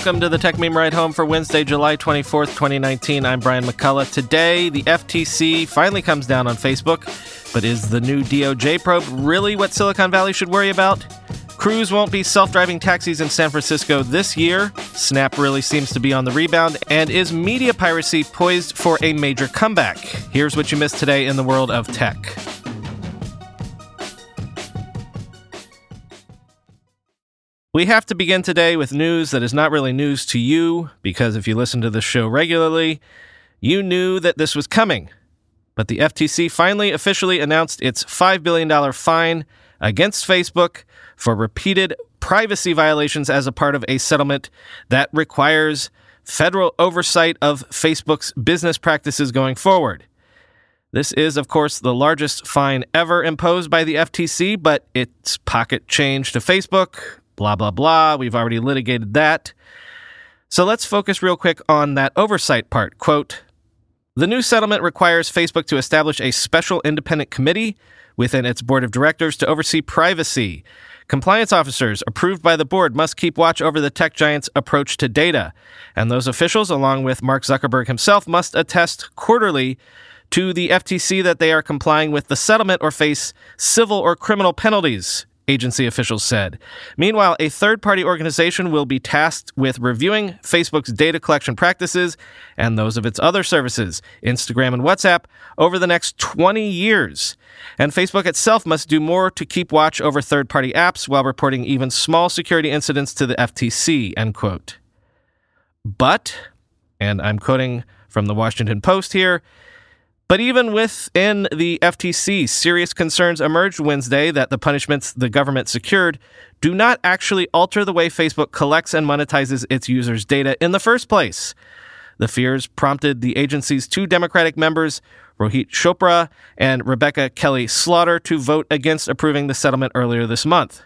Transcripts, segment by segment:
Welcome to the Techmeme Ride Home for Wednesday, July 24th, 2019. I'm Brian McCullough. Today, the FTC finally comes down on Facebook, but is the new DOJ probe really what Silicon Valley should worry about? Cruise won't be self driving taxis in San Francisco this year. Snap really seems to be on the rebound. And is media piracy poised for a major comeback? Here's what you missed today in the world of tech. We have to begin today with news that is not really news to you, because if you listen to the show regularly, you knew that this was coming. But the FTC finally officially announced its $5 billion fine against Facebook for repeated privacy violations as a part of a settlement that requires federal oversight of Facebook's business practices going forward. This is, of course, the largest fine ever imposed by the FTC, but it's pocket change to Facebook, blah, blah, blah. We've already litigated that. So let's focus real quick on that oversight part. Quote The new settlement requires Facebook to establish a special independent committee within its board of directors to oversee privacy. Compliance officers approved by the board must keep watch over the tech giant's approach to data. And those officials, along with Mark Zuckerberg himself, must attest quarterly to the FTC that they are complying with the settlement or face civil or criminal penalties agency officials said. Meanwhile, a third party organization will be tasked with reviewing Facebook's data collection practices and those of its other services, Instagram and WhatsApp, over the next 20 years. And Facebook itself must do more to keep watch over third party apps while reporting even small security incidents to the FTC, end quote. But, and I'm quoting from the Washington Post here, but even within the FTC, serious concerns emerged Wednesday that the punishments the government secured do not actually alter the way Facebook collects and monetizes its users' data in the first place. The fears prompted the agency's two Democratic members, Rohit Chopra and Rebecca Kelly Slaughter, to vote against approving the settlement earlier this month.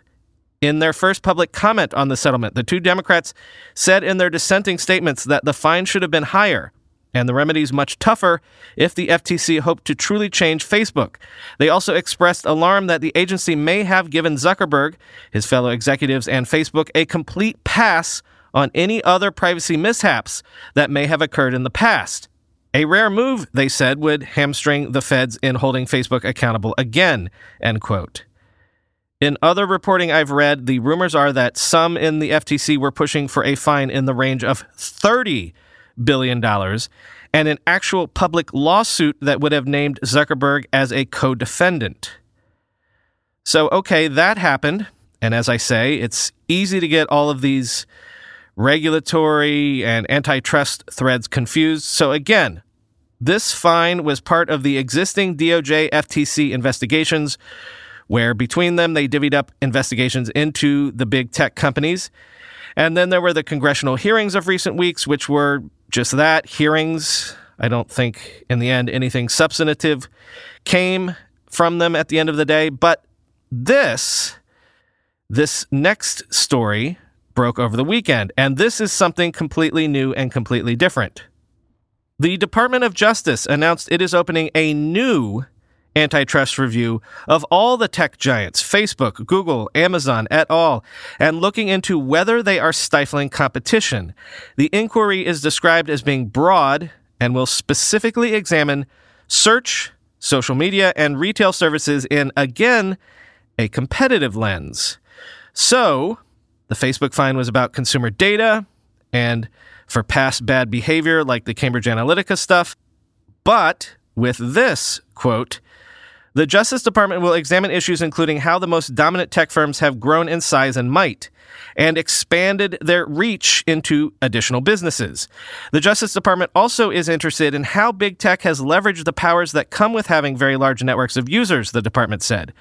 In their first public comment on the settlement, the two Democrats said in their dissenting statements that the fine should have been higher and the remedies much tougher if the FTC hoped to truly change Facebook. They also expressed alarm that the agency may have given Zuckerberg, his fellow executives, and Facebook a complete pass on any other privacy mishaps that may have occurred in the past. A rare move, they said, would hamstring the feds in holding Facebook accountable again, end quote. In other reporting I've read, the rumors are that some in the FTC were pushing for a fine in the range of 30 billion dollars and an actual public lawsuit that would have named Zuckerberg as a co-defendant. So okay, that happened, and as I say, it's easy to get all of these regulatory and antitrust threads confused. So again, this fine was part of the existing DOJ FTC investigations, where between them they divvied up investigations into the big tech companies. And then there were the congressional hearings of recent weeks, which were just that hearings. I don't think in the end anything substantive came from them at the end of the day. But this, this next story broke over the weekend, and this is something completely new and completely different. The Department of Justice announced it is opening a new antitrust review of all the tech giants Facebook, Google, Amazon et al., and looking into whether they are stifling competition. The inquiry is described as being broad and will specifically examine search, social media, and retail services in, again, a competitive lens. So, the Facebook fine was about consumer data and for past bad behavior like the Cambridge Analytica stuff. But with this, quote, The Justice Department will examine issues including how the most dominant tech firms have grown in size and might and expanded their reach into additional businesses. The Justice Department also is interested in how big tech has leveraged the powers that come with having very large networks of users, the department said.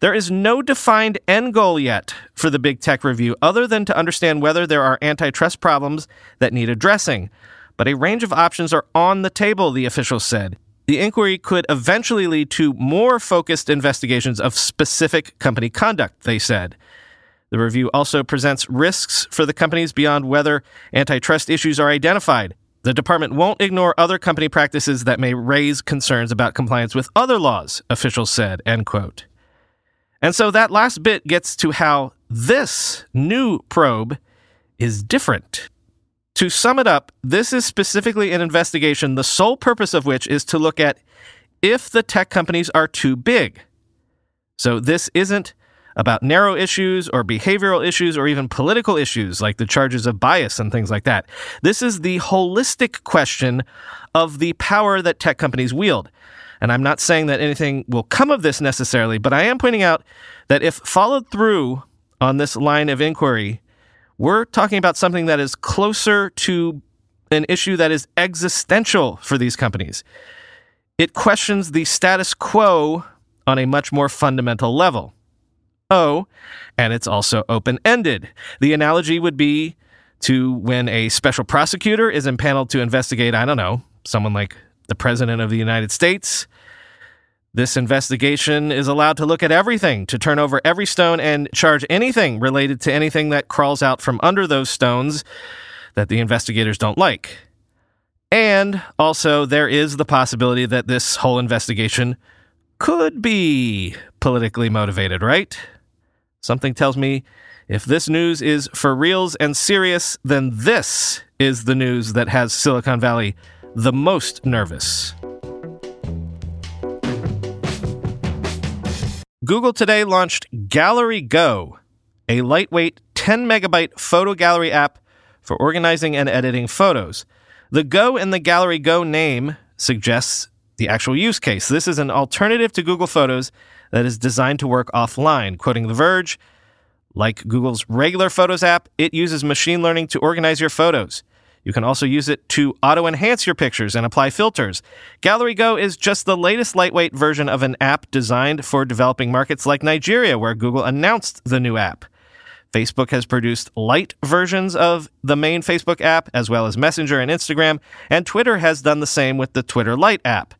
There is no defined end goal yet for the big tech review other than to understand whether there are antitrust problems that need addressing. But a range of options are on the table, the officials said. The inquiry could eventually lead to more focused investigations of specific company conduct, they said. The review also presents risks for the companies beyond whether antitrust issues are identified. The department won't ignore other company practices that may raise concerns about compliance with other laws, officials said, end quote. And so that last bit gets to how this new probe is different. To sum it up, this is specifically an investigation, the sole purpose of which is to look at if the tech companies are too big. So this isn't about narrow issues or behavioral issues or even political issues like the charges of bias and things like that. This is the holistic question of the power that tech companies wield. And I'm not saying that anything will come of this necessarily, but I am pointing out that if followed through on this line of inquiry, we're talking about something that is closer to an issue that is existential for these companies. It questions the status quo on a much more fundamental level. Oh, and it's also open ended. The analogy would be to when a special prosecutor is impaneled to investigate, I don't know, someone like the President of the United States. This investigation is allowed to look at everything, to turn over every stone and charge anything related to anything that crawls out from under those stones that the investigators don't like. And also, there is the possibility that this whole investigation could be politically motivated, right? Something tells me if this news is for reals and serious, then this is the news that has Silicon Valley the most nervous. Google today launched Gallery Go, a lightweight 10 megabyte photo gallery app for organizing and editing photos. The Go in the Gallery Go name suggests the actual use case. This is an alternative to Google Photos that is designed to work offline. Quoting The Verge, like Google's regular Photos app, it uses machine learning to organize your photos. You can also use it to auto enhance your pictures and apply filters. Gallery Go is just the latest lightweight version of an app designed for developing markets like Nigeria, where Google announced the new app. Facebook has produced light versions of the main Facebook app, as well as Messenger and Instagram, and Twitter has done the same with the Twitter Lite app.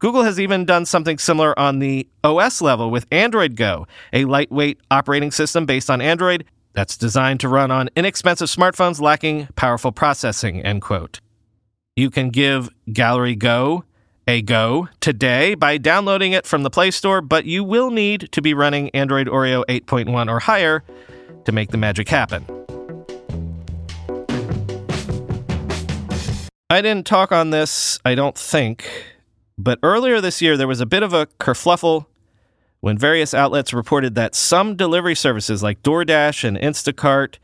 Google has even done something similar on the OS level with Android Go, a lightweight operating system based on Android that's designed to run on inexpensive smartphones lacking powerful processing, end quote. You can give Gallery Go a go today by downloading it from the Play Store, but you will need to be running Android Oreo 8.1 or higher to make the magic happen. I didn't talk on this, I don't think, but earlier this year there was a bit of a kerfluffle when various outlets reported that some delivery services like DoorDash and Instacart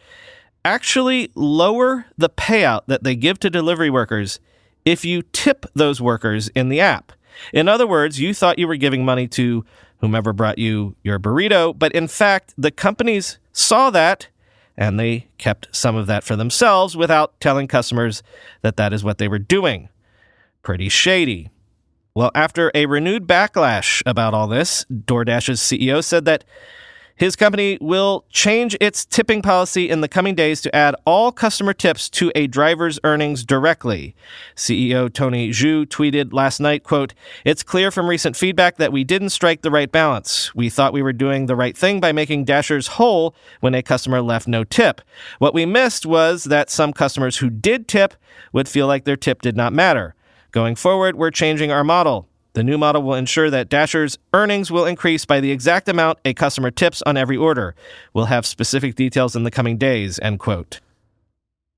actually lower the payout that they give to delivery workers if you tip those workers in the app. In other words, you thought you were giving money to whomever brought you your burrito, but in fact, the companies saw that and they kept some of that for themselves without telling customers that that is what they were doing. Pretty shady. Well, after a renewed backlash about all this, DoorDash's CEO said that his company will change its tipping policy in the coming days to add all customer tips to a driver's earnings directly. CEO Tony Xu tweeted last night, quote, It's clear from recent feedback that we didn't strike the right balance. We thought we were doing the right thing by making Dashers whole when a customer left no tip. What we missed was that some customers who did tip would feel like their tip did not matter. Going forward, we're changing our model. The new model will ensure that Dasher's earnings will increase by the exact amount a customer tips on every order. We'll have specific details in the coming days, end quote.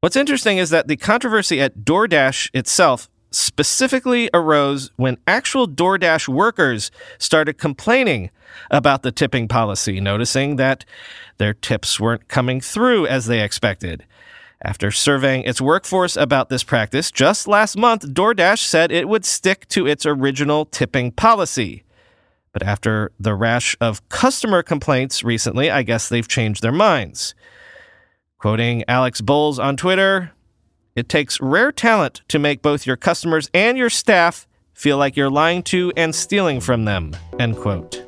What's interesting is that the controversy at DoorDash itself specifically arose when actual DoorDash workers started complaining about the tipping policy, noticing that their tips weren't coming through as they expected. After surveying its workforce about this practice, just last month, DoorDash said it would stick to its original tipping policy. But after the rash of customer complaints recently, I guess they've changed their minds. Quoting Alex Bowles on Twitter, it takes rare talent to make both your customers and your staff feel like you're lying to and stealing from them. End quote.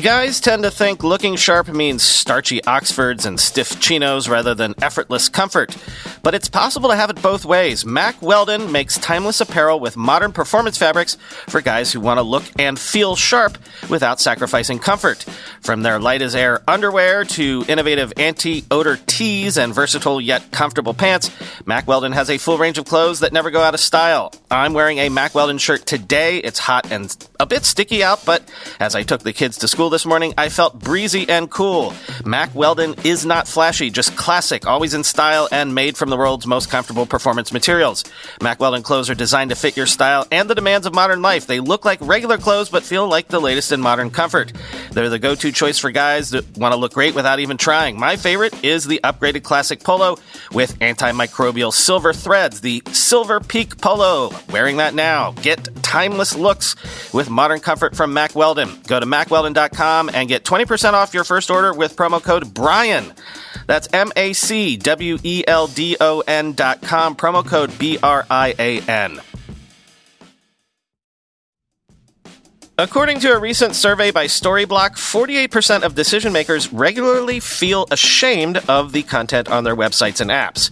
Guys tend to think looking sharp means starchy Oxfords and stiff chinos rather than effortless comfort. But it's possible to have it both ways. Mack Weldon makes timeless apparel with modern performance fabrics for guys who want to look and feel sharp without sacrificing comfort. From their light as air underwear to innovative anti odor tees and versatile yet comfortable pants, Mack Weldon has a full range of clothes that never go out of style. I'm wearing a Mack Weldon shirt today. It's hot and a bit sticky out, but as I took the kids to school, school this morning, I felt breezy and cool. Mack Weldon is not flashy, just classic, always in style and made from the world's most comfortable performance materials. Mack Weldon clothes are designed to fit your style and the demands of modern life. They look like regular clothes but feel like the latest in modern comfort. They're the go-to choice for guys that want to look great without even trying. My favorite is the upgraded classic polo with antimicrobial silver threads, the Silver Peak Polo. Wearing that now. Get timeless looks with modern comfort from Mack Weldon. Go to and get 20% off your first order with promo code Brian. That's M A C W E L D O N dot com, promo code B R I A N. According to a recent survey by Storyblok, 48% of decision makers regularly feel ashamed of the content on their websites and apps.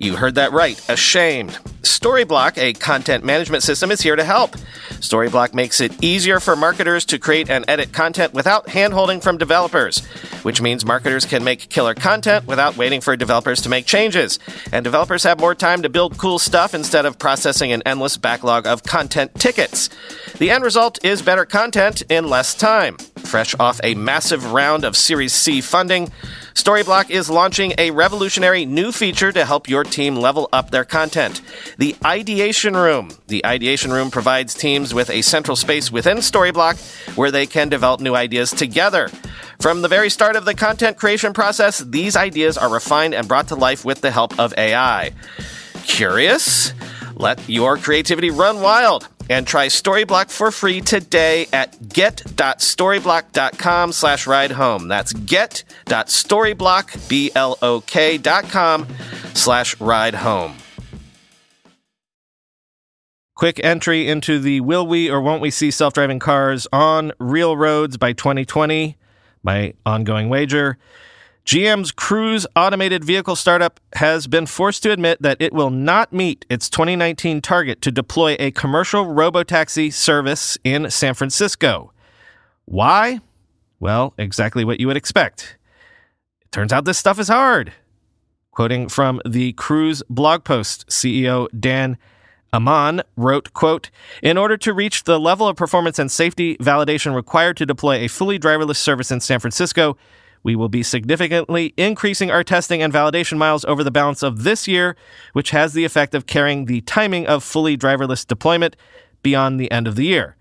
You heard that right, ashamed. Storyblok, a content management system, is here to help. Storyblok makes it easier for marketers to create and edit content without handholding from developers, which means marketers can make killer content without waiting for developers to make changes. And developers have more time to build cool stuff instead of processing an endless backlog of content tickets. The end result is better content in less time. Fresh off a massive round of Series C funding, Storyblok is launching a revolutionary new feature to help your team level up their content the Ideation Room. The Ideation Room provides teams with a central space within Storyblok where they can develop new ideas together. From the very start of the content creation process, these ideas are refined and brought to life with the help of AI. Curious? Let your creativity run wild and try Storyblok for free today at get.storyblok.com slash ride home. That's get.storyblok, B-L-O-K dot com slash ride home. Quick entry into the Will We or Won't We See Self Driving Cars on Real Roads by 2020, my ongoing wager. GM's Cruise automated vehicle startup has been forced to admit that it will not meet its 2019 target to deploy a commercial robotaxi service in San Francisco. Why? Well, exactly what you would expect. It turns out this stuff is hard. Quoting from the Cruise blog post, CEO Dan Ammann wrote, quote, In order to reach the level of performance and safety validation required to deploy a fully driverless service in San Francisco, we will be significantly increasing our testing and validation miles over the balance of this year, which has the effect of carrying the timing of fully driverless deployment beyond the end of the year.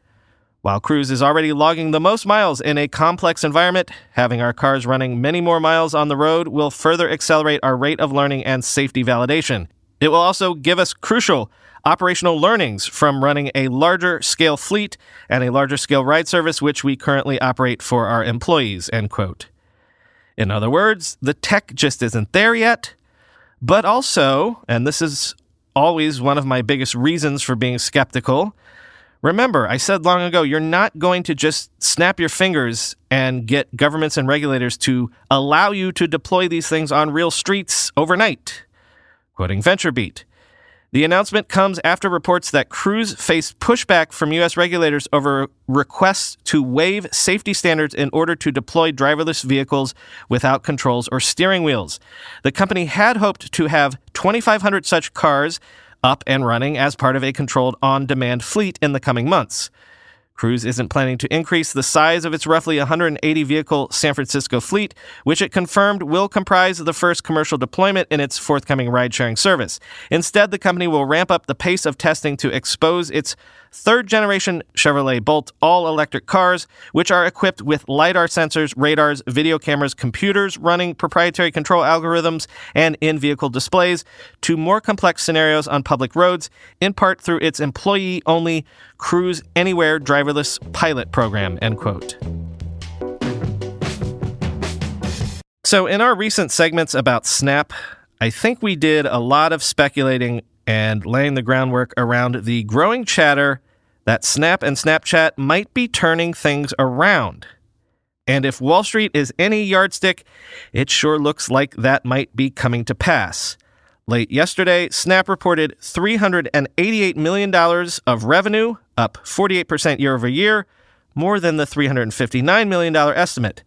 While Cruise is already logging the most miles in a complex environment, having our cars running many more miles on the road will further accelerate our rate of learning and safety validation. It will also give us crucial operational learnings from running a larger scale fleet and a larger scale ride service, which we currently operate for our employees. End quote. In other words, the tech just isn't there yet. But also, and this is always one of my biggest reasons for being skeptical, remember, I said long ago, you're not going to just snap your fingers and get governments and regulators to allow you to deploy these things on real streets overnight. Quoting VentureBeat. The announcement comes after reports that Cruise faced pushback from U.S. regulators over requests to waive safety standards in order to deploy driverless vehicles without controls or steering wheels. The company had hoped to have 2,500 such cars up and running as part of a controlled on demand fleet in the coming months. Cruise isn't planning to increase the size of its roughly 180 vehicle San Francisco fleet, which it confirmed will comprise the first commercial deployment in its forthcoming ride sharing service. Instead, the company will ramp up the pace of testing to expose its third generation Chevrolet Bolt all electric cars, which are equipped with LiDAR sensors, radars, video cameras, computers running proprietary control algorithms, and in vehicle displays to more complex scenarios on public roads, in part through its employee only Cruise Anywhere driverless pilot program. End quote. So, in our recent segments about Snap, I think we did a lot of speculating and laying the groundwork around the growing chatter that Snap and Snapchat might be turning things around. And if Wall Street is any yardstick, it sure looks like that might be coming to pass. Late yesterday, Snap reported $388 million of revenue, up 48% year over year, more than the $359 million estimate.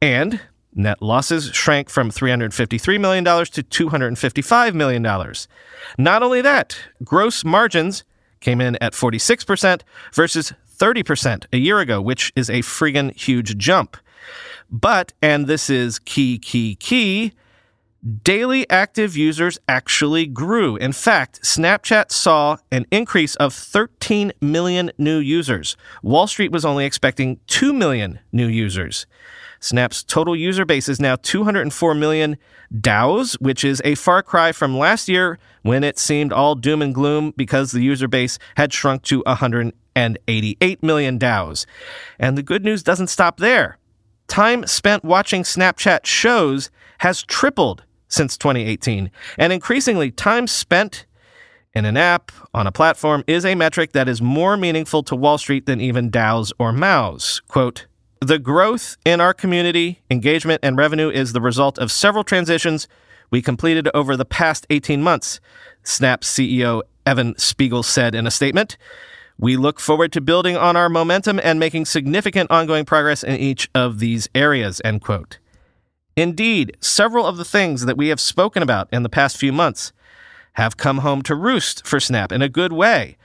And Net losses shrank from $353 million to $255 million. Not only that, gross margins came in at 46% versus 30% a year ago, which is a friggin' huge jump. But, and this is key, key, key, daily active users actually grew. In fact, Snapchat saw an increase of 13 million new users. Wall Street was only expecting 2 million new users. Snap's total user base is now 204 million DAUs, which is a far cry from last year when it seemed all doom and gloom because the user base had shrunk to 188 million DAUs. And the good news doesn't stop there. Time spent watching Snapchat shows has tripled since 2018, and increasingly, time spent in an app, on a platform, is a metric that is more meaningful to Wall Street than even DAUs or MAUs. Quote, the growth in our community, engagement, and revenue is the result of several transitions we completed over the past 18 months, Snap CEO Evan Spiegel said in a statement. We look forward to building on our momentum and making significant ongoing progress in each of these areas, end quote. Indeed, several of the things that we have spoken about in the past few months have come home to roost for Snap in a good way.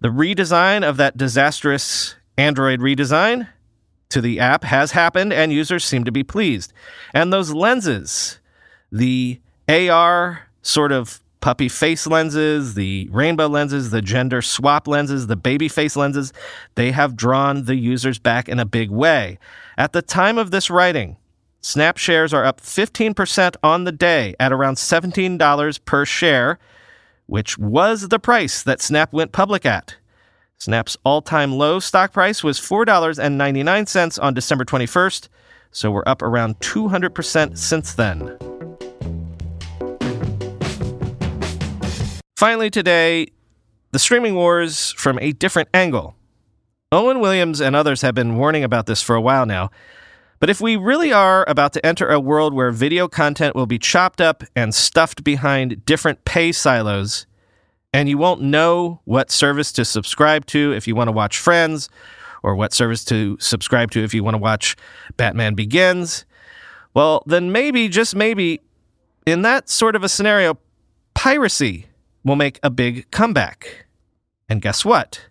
The redesign of that disastrous Android redesign, to the app has happened, and users seem to be pleased. And those lenses, the AR sort of puppy face lenses, the rainbow lenses, the gender swap lenses, the baby face lenses, they have drawn the users back in a big way. At the time of this writing, Snap shares are up 15% on the day at around $17 per share, which was the price that Snap went public at. Snap's all time low stock price was $4.99 on December 21st, so we're up around 200% since then. Finally, today, the streaming wars from a different angle. Owen Williams and others have been warning about this for a while now. But if we really are about to enter a world where video content will be chopped up and stuffed behind different pay silos, and you won't know what service to subscribe to if you want to watch Friends or what service to subscribe to if you want to watch Batman Begins. Well, then maybe, just maybe, in that sort of a scenario, piracy will make a big comeback. And guess what?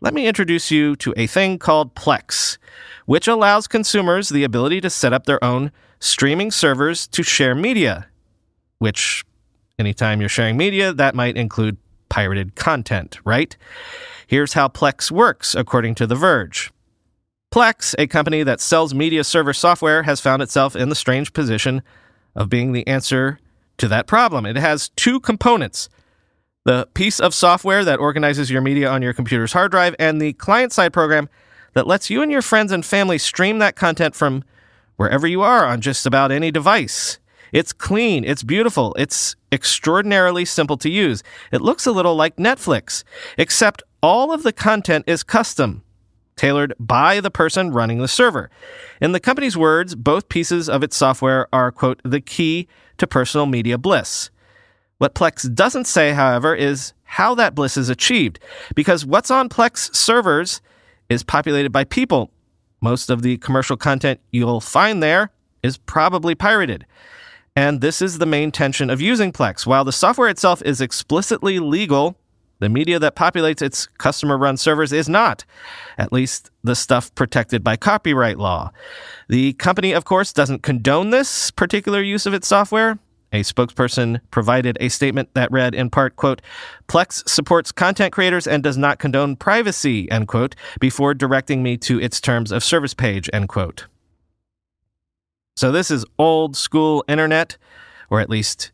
Let me introduce you to a thing called Plex, which allows consumers the ability to set up their own streaming servers to share media. Which, anytime you're sharing media, that might include pirated content, right? Here's how Plex works, according to The Verge. Plex, a company that sells media server software, has found itself in the strange position of being the answer to that problem. It has two components the piece of software that organizes your media on your computer's hard drive, and the client side program that lets you and your friends and family stream that content from wherever you are on just about any device. It's clean, it's beautiful, it's extraordinarily simple to use. It looks a little like Netflix, except all of the content is custom, tailored by the person running the server. In the company's words, both pieces of its software are, quote, the key to personal media bliss. What Plex doesn't say, however, is how that bliss is achieved, because what's on Plex servers is populated by people. Most of the commercial content you'll find there is probably pirated. And this is the main tension of using Plex. While the software itself is explicitly legal, the media that populates its customer run servers is not, at least the stuff protected by copyright law. The company, of course, doesn't condone this particular use of its software. A spokesperson provided a statement that read in part, quote, Plex supports content creators and does not condone privacy, end quote, before directing me to its terms of service page, end quote. So this is old school internet, or at least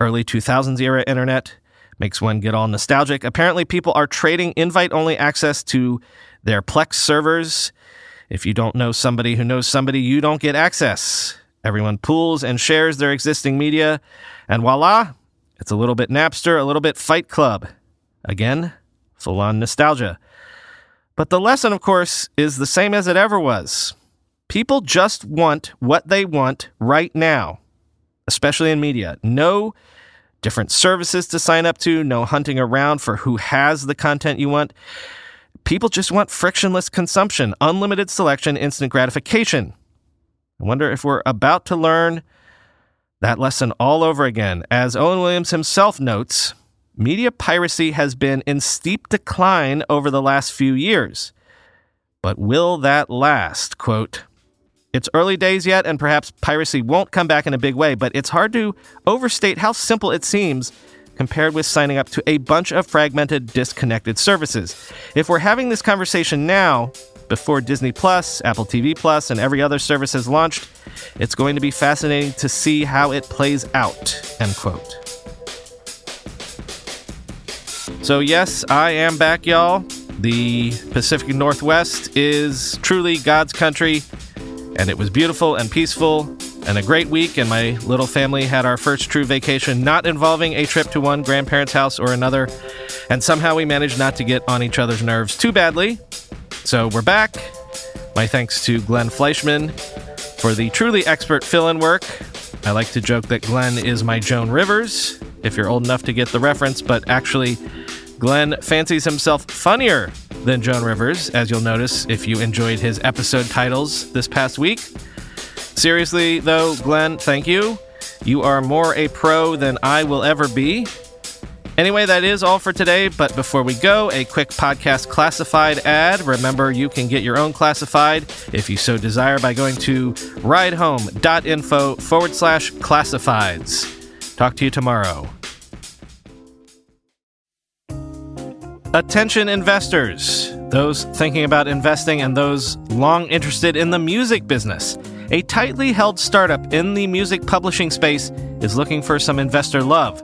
early 2000s era internet. Makes one get all nostalgic. Apparently, people are trading invite only access to their Plex servers. If you don't know somebody who knows somebody, you don't get access. Everyone pools and shares their existing media, and voila, it's a little bit Napster, a little bit Fight Club. Again, full on nostalgia. But the lesson, of course, is the same as it ever was. People just want what they want right now, especially in media. No different services to sign up to, no hunting around for who has the content you want. People just want frictionless consumption, unlimited selection, instant gratification. I wonder if we're about to learn that lesson all over again. As Owen Williams himself notes, media piracy has been in steep decline over the last few years. But will that last? Quote, it's early days yet, and perhaps piracy won't come back in a big way, but it's hard to overstate how simple it seems compared with signing up to a bunch of fragmented, disconnected services. If we're having this conversation now, before Disney Plus, Apple TV Plus, and every other service has launched, it's going to be fascinating to see how it plays out. End quote. So, yes, I am back, y'all. The Pacific Northwest is truly God's country, and it was beautiful and peaceful and a great week. And my little family had our first true vacation, not involving a trip to one grandparent's house or another. And somehow we managed not to get on each other's nerves too badly. So we're back. My thanks to Glenn Fleishman for the truly expert fill in work. I like to joke that Glenn is my Joan Rivers, if you're old enough to get the reference, but actually, Glenn fancies himself funnier than Joan Rivers, as you'll notice if you enjoyed his episode titles this past week. Seriously, though, Glenn, thank you. You are more a pro than I will ever be. Anyway, that is all for today. But before we go, a quick podcast classified ad. Remember, you can get your own classified if you so desire by going to ridehome.info forward slash classifieds. Talk to you tomorrow. Attention investors, those thinking about investing and those long interested in the music business. A tightly held startup in the music publishing space is looking for some investor love.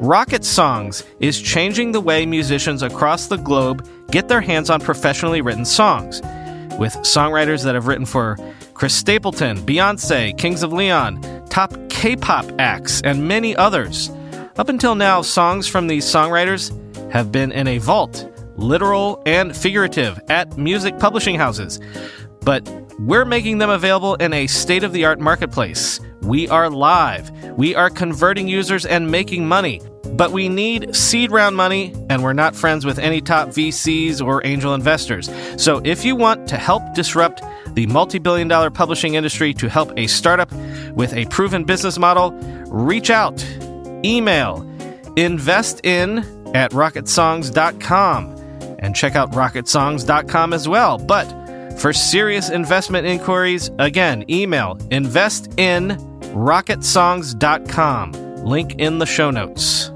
Rocket Songs is changing the way musicians across the globe get their hands on professionally written songs. With songwriters that have written for Chris Stapleton, Beyonce, Kings of Leon, top K pop acts, and many others. Up until now, songs from these songwriters have been in a vault, literal and figurative, at music publishing houses. But we're making them available in a state of the art marketplace. We are live. We are converting users and making money. But we need seed round money, and we're not friends with any top VCs or angel investors. So if you want to help disrupt the multi billion dollar publishing industry to help a startup with a proven business model, reach out. Email investin at rocketsongs.com and check out rocketsongs.com as well. But for serious investment inquiries, again, email investin rocketsongs.com. Link in the show notes.